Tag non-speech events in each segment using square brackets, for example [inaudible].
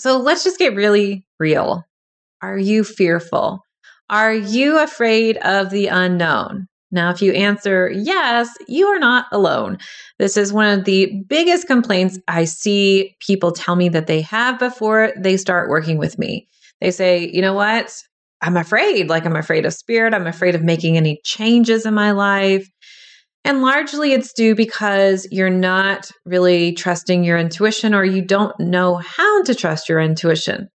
So let's just get really real. Are you fearful? Are you afraid of the unknown? Now, if you answer yes, you are not alone. This is one of the biggest complaints I see people tell me that they have before they start working with me. They say, you know what? I'm afraid. Like, I'm afraid of spirit. I'm afraid of making any changes in my life. And largely it's due because you're not really trusting your intuition or you don't know how to trust your intuition.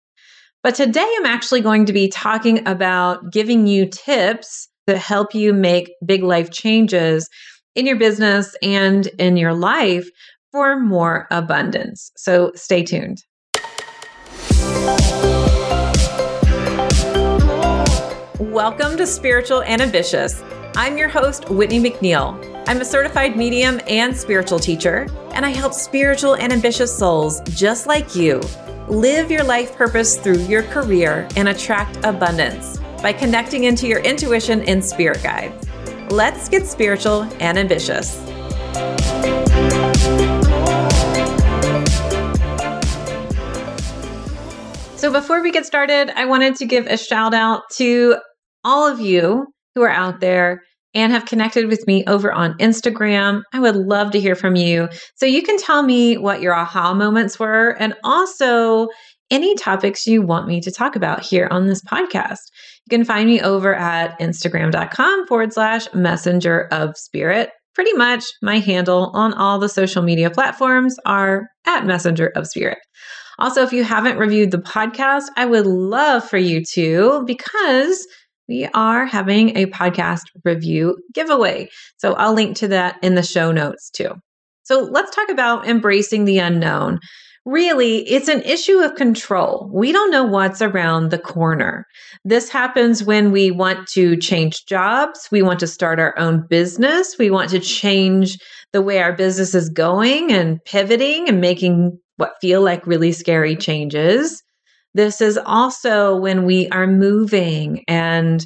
But today I'm actually going to be talking about giving you tips to help you make big life changes in your business and in your life for more abundance. So stay tuned. Welcome to Spiritual and Ambitious. I'm your host, Whitney McNeil. I'm a certified medium and spiritual teacher, and I help spiritual and ambitious souls just like you live your life purpose through your career and attract abundance by connecting into your intuition and spirit guides. Let's get spiritual and ambitious. So, before we get started, I wanted to give a shout out to all of you who are out there and have connected with me over on Instagram. I would love to hear from you. So you can tell me what your aha moments were and also any topics you want me to talk about here on this podcast. You can find me over at instagram.com forward slash messenger of spirit. Pretty much my handle on all the social media platforms are at messenger of spirit. Also, if you haven't reviewed the podcast, I would love for you to because we are having a podcast review giveaway. So I'll link to that in the show notes too. So let's talk about embracing the unknown. Really, it's an issue of control. We don't know what's around the corner. This happens when we want to change jobs, we want to start our own business, we want to change the way our business is going and pivoting and making what feel like really scary changes. This is also when we are moving and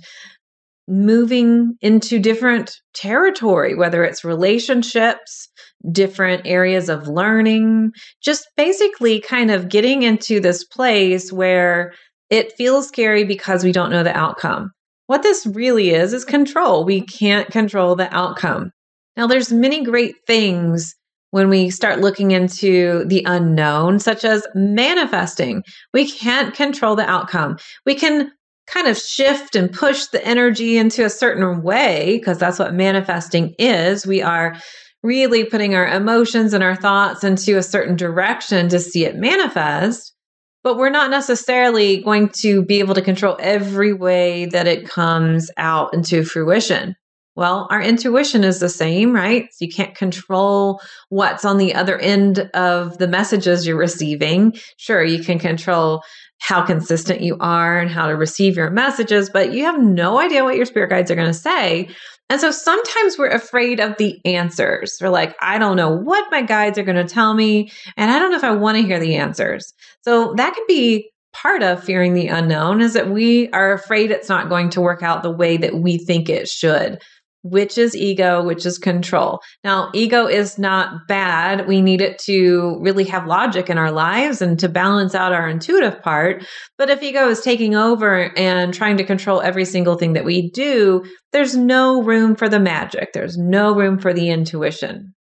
moving into different territory, whether it's relationships, different areas of learning, just basically kind of getting into this place where it feels scary because we don't know the outcome. What this really is is control. We can't control the outcome. Now there's many great things when we start looking into the unknown, such as manifesting. We can't control the outcome. We can kind of shift and push the energy into a certain way because that's what manifesting is. We are really putting our emotions and our thoughts into a certain direction to see it manifest. But we're not necessarily going to be able to control every way that it comes out into fruition. Well, our intuition is the same, right? You can't control what's on the other end of the messages you're receiving. Sure, you can control how consistent you are and how to receive your messages, but you have no idea what your spirit guides are going to say. And so sometimes we're afraid of the answers. We're like, I don't know what my guides are going to tell me, and I don't know if I want to hear the answers. So that can be part of fearing the unknown is that we are afraid it's not going to work out the way that we think it should which is ego, which is control. Now, ego is not bad. We need it to really have logic in our lives and to balance out our intuitive part. But if ego is taking over and trying to control every single thing that we do, there's no room for the magic. There's no room for the intuition.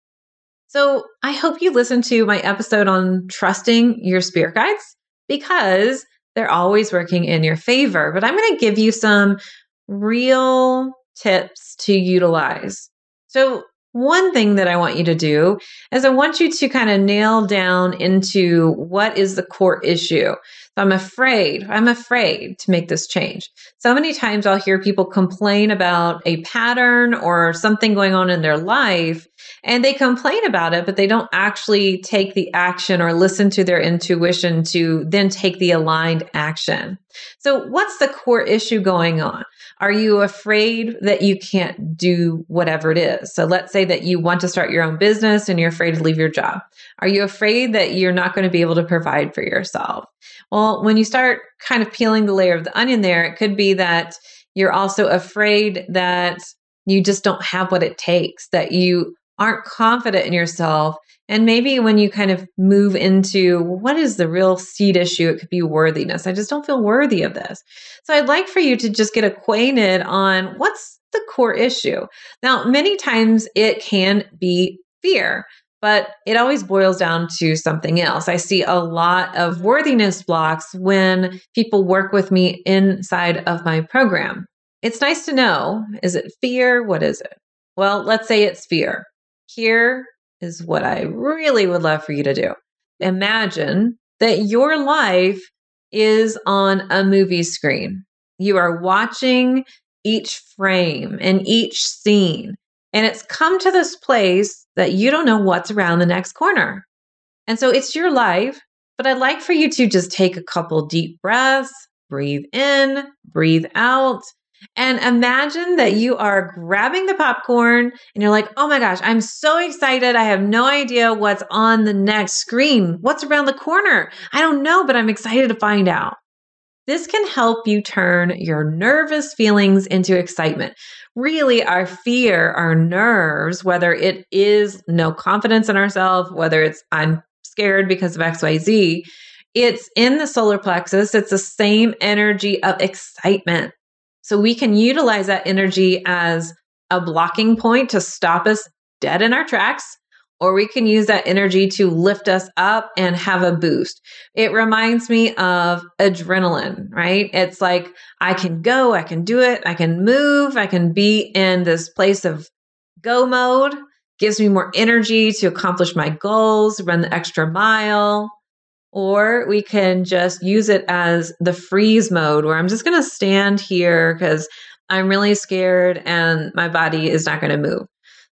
So I hope you listen to my episode on trusting your spirit guides because they're always working in your favor. But I'm going to give you some real tips to utilize. So, one thing that I want you to do is I want you to kind of nail down into what is the core issue. So I'm afraid, I'm afraid to make this change. So many times I'll hear people complain about a pattern or something going on in their life and they complain about it, but they don't actually take the action or listen to their intuition to then take the aligned action. So what's the core issue going on? Are you afraid that you can't do whatever it is? So let's say that you want to start your own business and you're afraid to leave your job. Are you afraid that you're not going to be able to provide for yourself? Well, when you start kind of peeling the layer of the onion there, it could be that you're also afraid that you just don't have what it takes, that you aren't confident in yourself. And maybe when you kind of move into what is the real seed issue, it could be worthiness. I just don't feel worthy of this. So I'd like for you to just get acquainted on what's the core issue. Now, many times it can be fear, but it always boils down to something else. I see a lot of worthiness blocks when people work with me inside of my program. It's nice to know is it fear? What is it? Well, let's say it's fear. Here is what I really would love for you to do. Imagine that your life is on a movie screen. You are watching each frame and each scene, and it's come to this place that you don't know what's around the next corner. And so it's your life, but I'd like for you to just take a couple deep breaths, breathe in, breathe out, and imagine that you are grabbing the popcorn and you're like, oh my gosh, I'm so excited. I have no idea what's on the next screen. What's around the corner? I don't know, but I'm excited to find out. This can help you turn your nervous feelings into excitement. Really, our fear, our nerves, whether it is no confidence in ourselves, whether it's I'm scared because of XYZ, it's in the solar plexus. It's the same energy of excitement. So we can utilize that energy as a blocking point to stop us dead in our tracks, or we can use that energy to lift us up and have a boost. It reminds me of adrenaline, right? It's like I can go, I can do it, I can move, I can be in this place of go mode, gives me more energy to accomplish my goals, run the extra mile or we can just use it as the freeze mode where I'm just going to stand here because I'm really scared and my body is not going to move.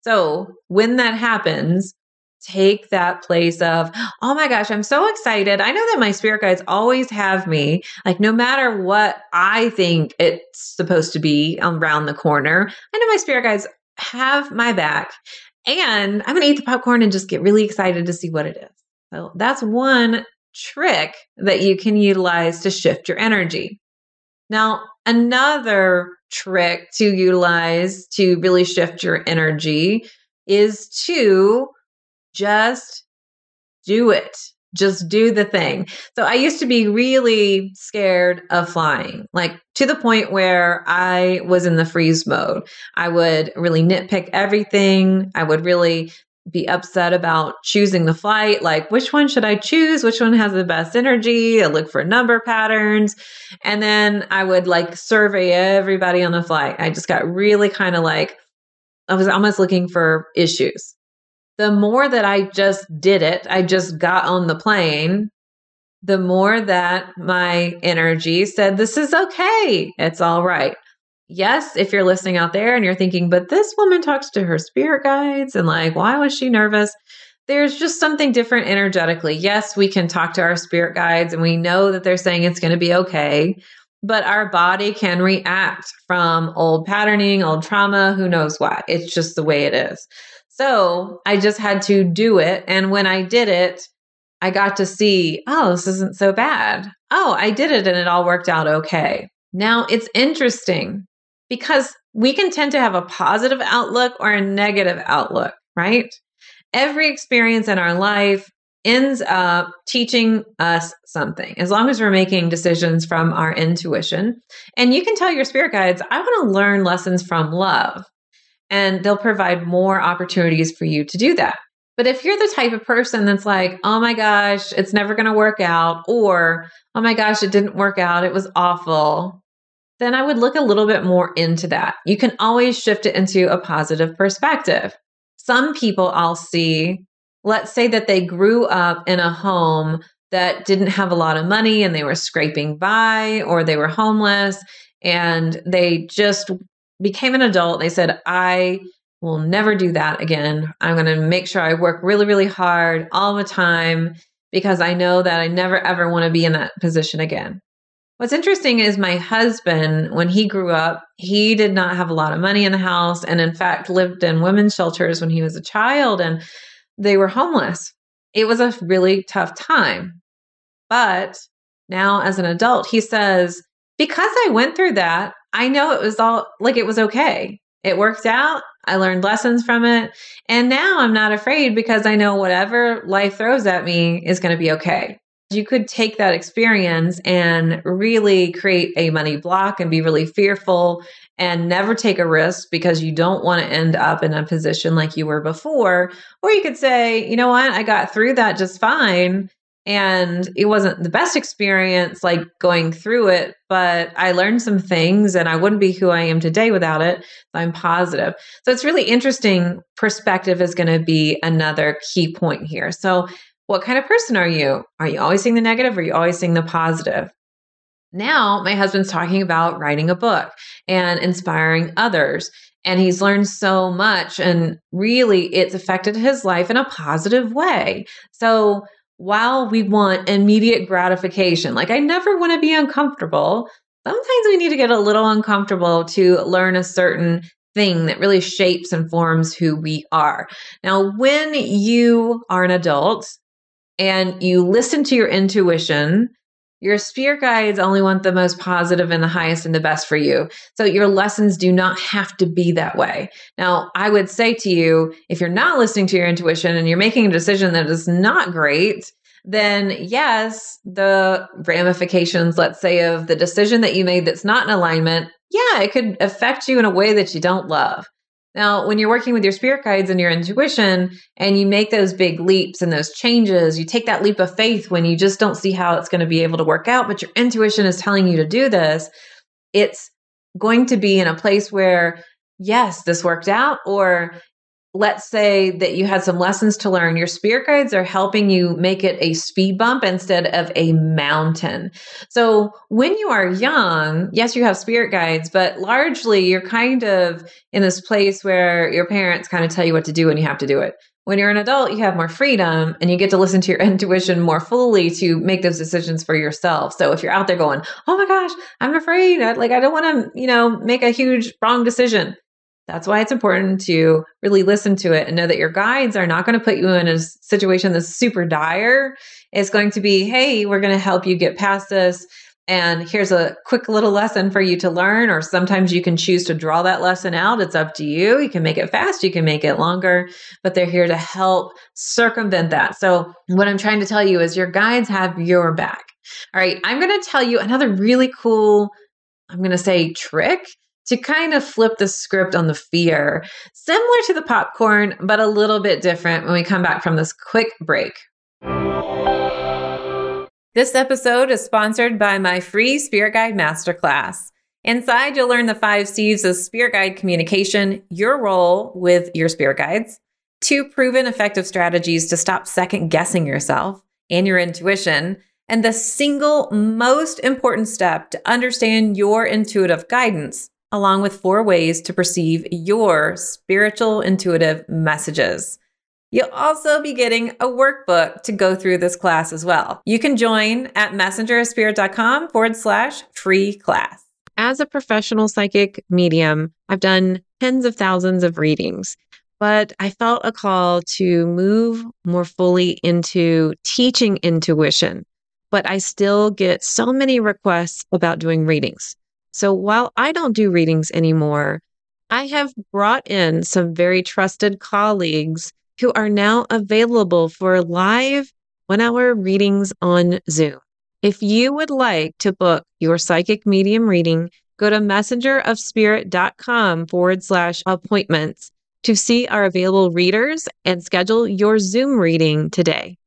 So when that happens, take that place of, oh my gosh, I'm so excited. I know that my spirit guides always have me, like no matter what I think it's supposed to be around the corner, I know my spirit guides have my back. And I'm going to eat the popcorn and just get really excited to see what it is. So that's one trick that you can utilize to shift your energy. Now, another trick to utilize to really shift your energy is to just do it. Just do the thing. So I used to be really scared of flying, like to the point where I was in the freeze mode. I would really nitpick everything. I would really be upset about choosing the flight. Like which one should i choose? Which one has the best energy? I look for number patterns. And then i would like survey everybody on the flight. I just got really kind of like i was almost looking for issues. The more that i just did it i just got on the plane the more that my energy said this is okay. It's all right yes, if you're listening out there and you're thinking, but this woman talks to her spirit guides and like, why was she nervous? There's just something different energetically. Yes, we can talk to our spirit guides and we know that they're saying it's going to be okay, but our body can react from old patterning, old trauma, who knows why. It's just the way it is. So I just had to do it. And when I did it, I got to see, oh, this isn't so bad. Oh, I did it and it all worked out okay. Now it's interesting because we can tend to have a positive outlook or a negative outlook, right? Every experience in our life ends up teaching us something as long as we're making decisions from our intuition. And you can tell your spirit guides, I want to learn lessons from love. And they'll provide more opportunities for you to do that. But if you're the type of person that's like, oh my gosh, it's never going to work out, or oh my gosh, it didn't work out, it was awful, then I would look a little bit more into that. You can always shift it into a positive perspective. Some people I'll see, let's say that they grew up in a home that didn't have a lot of money and they were scraping by or they were homeless and they just became an adult. They said, I will never do that again. I'm going to make sure I work really, really hard all the time because I know that I never ever want to be in that position again. What's interesting is my husband, when he grew up, he did not have a lot of money in the house and, in fact, lived in women's shelters when he was a child and they were homeless. It was a really tough time. But now, as an adult, he says, because I went through that, I know it was all like it was okay. It worked out. I learned lessons from it. And now I'm not afraid because I know whatever life throws at me is going to be okay. You could take that experience and really create a money block and be really fearful and never take a risk because you don't want to end up in a position like you were before. Or you could say, you know what, I got through that just fine. And it wasn't the best experience, like going through it, but I learned some things and I wouldn't be who I am today without it. I'm positive. So it's really interesting. Perspective is going to be another key point here. So, what kind of person are you? Are you always seeing the negative or are you always seeing the positive? Now, my husband's talking about writing a book and inspiring others. And he's learned so much, and really, it's affected his life in a positive way. So, while we want immediate gratification, like I never want to be uncomfortable, sometimes we need to get a little uncomfortable to learn a certain thing that really shapes and forms who we are. Now, when you are an adult and you listen to your intuition, your spirit guides only want the most positive and the highest and the best for you. So your lessons do not have to be that way. Now, I would say to you, if you're not listening to your intuition and you're making a decision that is not great, then yes, the ramifications, let's say, of the decision that you made that's not in alignment, yeah, it could affect you in a way that you don't love. Now, when you're working with your spirit guides and your intuition and you make those big leaps and those changes, you take that leap of faith when you just don't see how it's going to be able to work out, but your intuition is telling you to do this, it's going to be in a place where, yes, this worked out, or let's say that you had some lessons to learn, your spirit guides are helping you make it a speed bump instead of a mountain. So when you are young, yes, you have spirit guides, but largely you're kind of in this place where your parents kind of tell you what to do and you have to do it. When you're an adult, you have more freedom and you get to listen to your [laughs] intuition more fully to make those decisions for yourself. So if you're out there going, "Oh my gosh, I'm afraid. I, like I don't want to, you know, make a huge wrong decision." That's why it's important to really listen to it and know that your guides are not going to put you in a situation that's super dire. It's going to be, hey, we're going to help you get past this. And here's a quick little lesson for you to learn. Or sometimes you can choose to draw that lesson out. It's up to you. You can make it fast, you can make it longer, but they're here to help circumvent that. So, what I'm trying to tell you is your guides have your back. All right, I'm going to tell you another really cool, I'm going to say trick to kind of flip the script on the fear, similar to the popcorn, but a little bit different when we come back from this quick break. This episode is sponsored by my free Spirit Guide Masterclass. Inside, you'll learn the five C's of Spirit Guide communication, your role with your Spirit Guides, two proven effective strategies to stop second guessing yourself and your intuition, and the single most important step to understand your intuitive guidance along with four ways to perceive your spiritual intuitive messages. You'll also be getting a workbook to go through this class as well. You can join at messengerspirit.com forward slash free class. As a professional psychic medium, I've done tens of thousands of readings, but I felt a call to move more fully into teaching intuition. But I still get so many requests about doing readings. So while I don't do readings anymore, I have brought in some very trusted colleagues who are now available for live one hour readings on Zoom. If you would like to book your psychic medium reading, go to messengerofspirit.com forward slash appointments to see our available readers and schedule your Zoom reading today.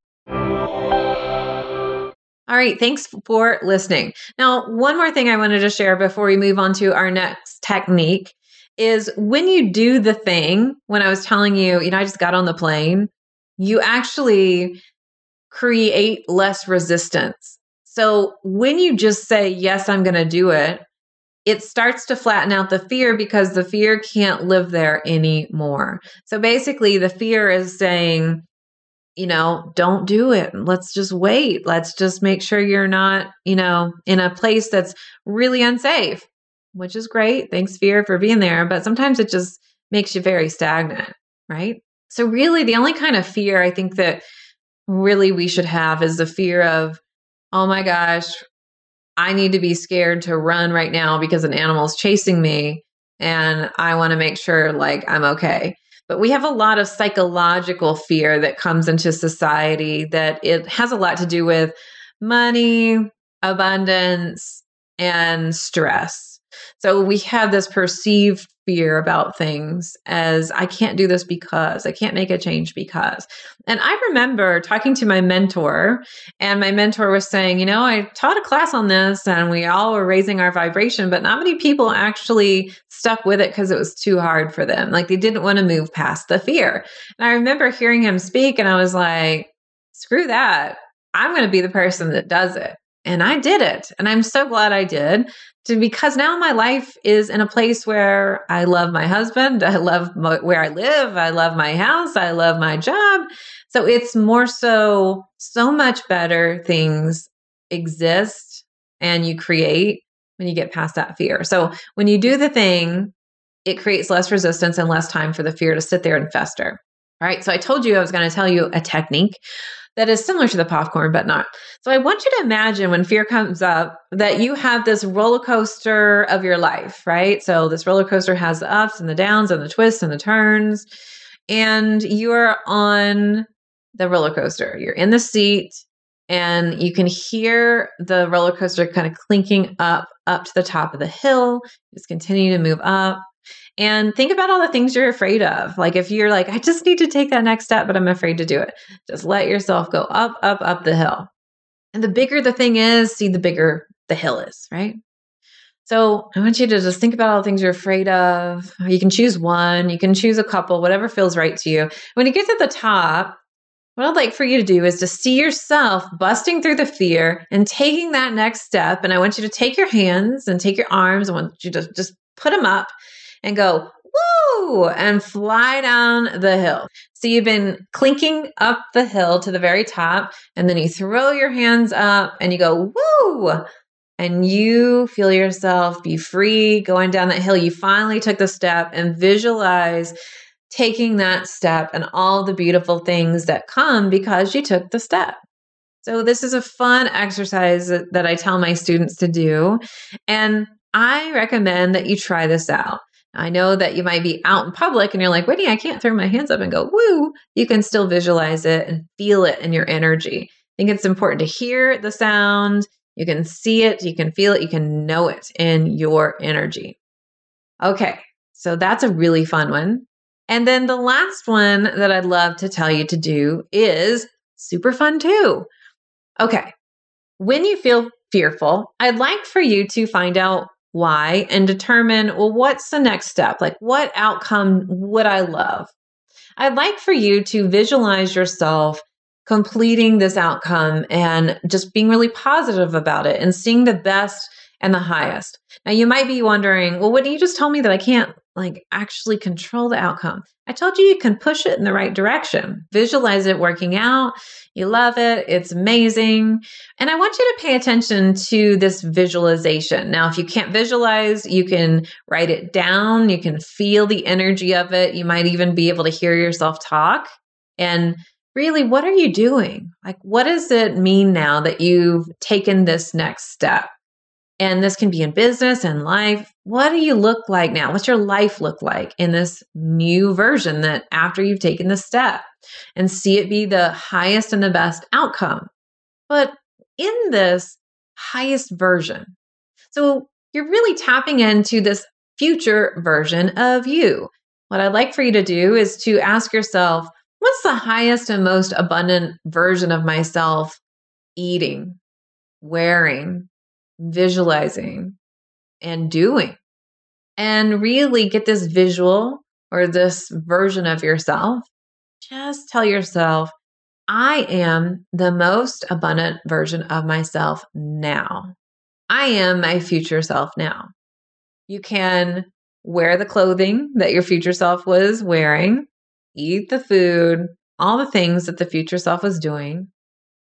All right, thanks for listening. Now, one more thing I wanted to share before we move on to our next technique is when you do the thing, when I was telling you, you know, I just got on the plane, you actually create less resistance. So when you just say, Yes, I'm going to do it, it starts to flatten out the fear because the fear can't live there anymore. So basically, the fear is saying, you know, don't do it. Let's just wait. Let's just make sure you're not, you know, in a place that's really unsafe, which is great. Thanks, fear, for being there. But sometimes it just makes you very stagnant, right? So, really, the only kind of fear I think that really we should have is the fear of, oh my gosh, I need to be scared to run right now because an animal's chasing me. and I want to make sure like I'm okay. But we have a lot of psychological fear that comes into society that it has a lot to do with money, abundance, and stress. So we have this perceived fear about things as I can't do this because I can't make a change because. And I remember talking to my mentor, and my mentor was saying, You know, I taught a class on this and we all were raising our vibration, but not many people actually stuck with it because it was too hard for them. Like they didn't want to move past the fear. And I remember hearing him speak, and I was like, Screw that. I'm going to be the person that does it. And I did it. And I'm so glad I did to, because now my life is in a place where I love my husband. I love my, where I live. I love my house. I love my job. So it's more so, so much better things exist and you create when you get past that fear. So when you do the thing, it creates less resistance and less time for the fear to sit there and fester. Right. So I told you I was going to tell you a technique that is similar to the popcorn, but not. So I want you to imagine when fear comes up that you have this roller coaster of your life, right? So this roller coaster has the ups and the downs and the twists and the turns. And you are on the roller coaster. You're in the seat and you can hear the roller coaster kind of clinking up up to the top of the hill. Just continue to move up and think about all the things you're afraid of. Like if you're like, I just need to take that next step, but I'm afraid to do it, just let yourself go up, up, up the hill. And the bigger the thing is, see, the bigger the hill is, right? So I want you to just think about all the things you're afraid of. You can choose one, you can choose a couple, whatever feels right to you. When you get to the top, what I'd like for you to do is to see yourself busting through the fear and taking that next step. And I want you to take your hands and take your arms. I want you to just put them up and go, woo, and fly down the hill. So you've been clinking up the hill to the very top, and then you throw your hands up and you go, woo, and you feel yourself be free going down that hill. You finally took the step and visualize taking that step and all the beautiful things that come because you took the step. So, this is a fun exercise that I tell my students to do. And I recommend that you try this out. I know that you might be out in public and you're like, Whitney, I can't throw my hands up and go, woo. You can still visualize it and feel it in your energy. I think it's important to hear the sound. You can see it, you can feel it, you can know it in your energy. Okay, so that's a really fun one. And then the last one that I'd love to tell you to do is super fun too. Okay, when you feel fearful, I'd like for you to find out why and determine, well, what's the next step? Like, what outcome would I love? I'd like for you to visualize yourself completing this outcome and just being really positive about it and seeing the best and the highest. Now, you might be wondering, well, wouldn't you just tell me that I can't like actually control the outcome? I told you you can push it in the right direction. Visualize it working out. You love it. It's amazing. And I want you to pay attention to this visualization. Now, if you can't visualize, you can write it down. You can feel the energy of it. You might even be able to hear yourself talk. And really, what are you doing? Like, what does it mean now that you've taken this next step? And this can be in business and life. What do you look like now? What's your life look like in this new version that after you've taken the step and see it be the highest and the best outcome? But in this highest version, so you're really tapping into this future version of you. What I'd like for you to do is to ask yourself, what's the highest and most abundant version of myself eating, wearing, visualizing and doing and really get this visual or this version of yourself. Just tell yourself, I am the most abundant version of myself now. I am my future self now. You can wear the clothing that your future self was wearing, eat the food, all the things that the future self was doing,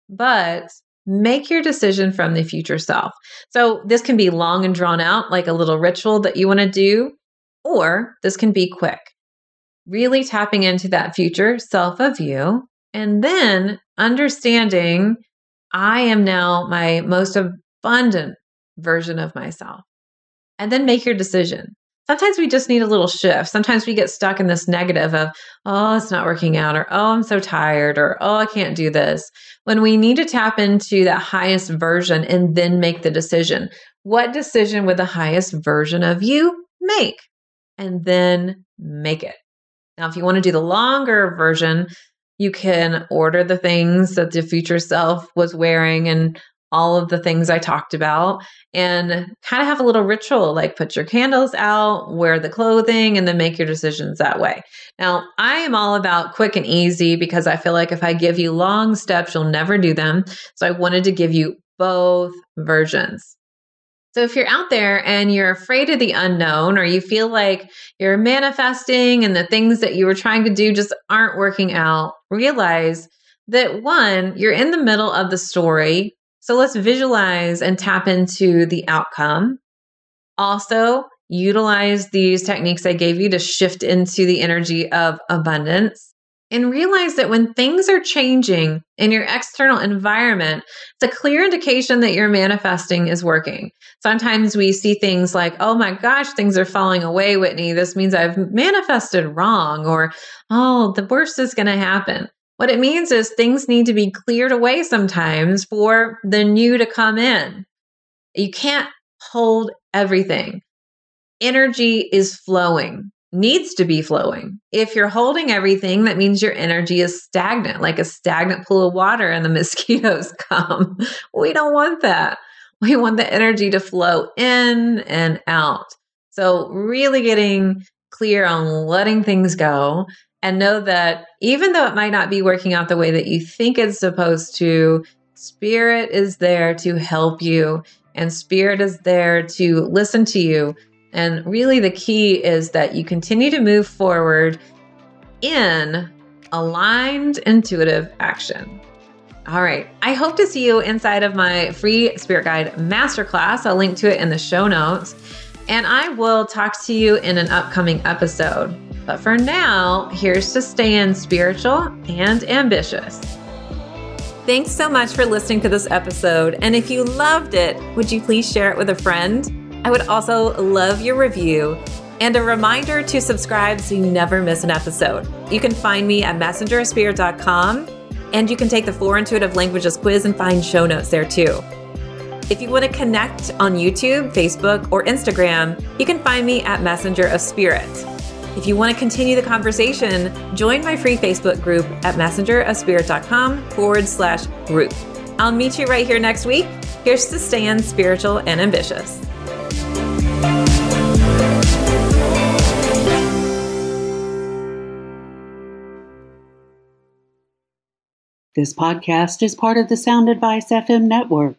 but make your decision from the future self. So this can be long and drawn out, like a little ritual that you want to do, or this can be quick. Really tapping into that future self of you, and then understanding I am now my most abundant version of myself. And then make your decision. Sometimes we just need a little shift. Sometimes we get stuck in this negative of, oh, it's not working out, or oh, I'm so tired, or oh, I can't do this. When we need to tap into that highest version and then make the decision. What decision would the highest version of you make? And then make it. Now, if you want to do the longer version, you can order the things that the future self was wearing and all of the things I talked about and kind of have a little ritual like put your candles out, wear the clothing, and then make your decisions that way. Now, I am all about quick and easy because I feel like if I give you long steps, you'll never do them. So I wanted to give you both versions. So if you're out there and you're afraid of the unknown, or you feel like you're manifesting and the things that you were trying to do just aren't working out, realize that one, you're in the middle of the story so let's visualize and tap into the outcome. Also, utilize these techniques I gave you to shift into the energy of abundance and realize that when things are changing in your external environment, it's a clear indication that your manifesting is working. Sometimes we see things like, oh my gosh, things are falling away, Whitney. This means I've manifested wrong, or oh, the worst is going to happen. What it means is things need to be cleared away sometimes for the new to come in. You can't hold everything. Energy is flowing, needs to be flowing. If you're holding everything, that means your energy is stagnant, like a stagnant pool of water and the [laughs] mosquitoes come. we don't want that. We want the energy to flow in and out. So, really getting clear on letting things go and know that even though it might not be working out the way that you think it's supposed to, Spirit is there to help you, and Spirit is there to listen to you. And really, the key is that you continue to move forward in aligned intuitive action. All right. I hope to see you inside of my free Spirit Guide Masterclass. I'll link to it in the show notes. And I will talk to you in an upcoming episode. But for now, here's to staying spiritual and ambitious. Thanks so much for listening to this episode. And if you loved it, would you please share it with a friend? I would also love your review and a reminder to subscribe so you never miss an episode. You can find me at messengerspirit.com and you can take the Four Intuitive Languages quiz and find show notes there too. If you want to connect on YouTube, Facebook, or Instagram, you can find me at Messenger of Spirit. If you want to continue the conversation, join my free Facebook group at messengerofspirit.com forward slash group. I'll meet you right here next week. Here's to staying spiritual and ambitious. This podcast is part of the Sound Advice FM network.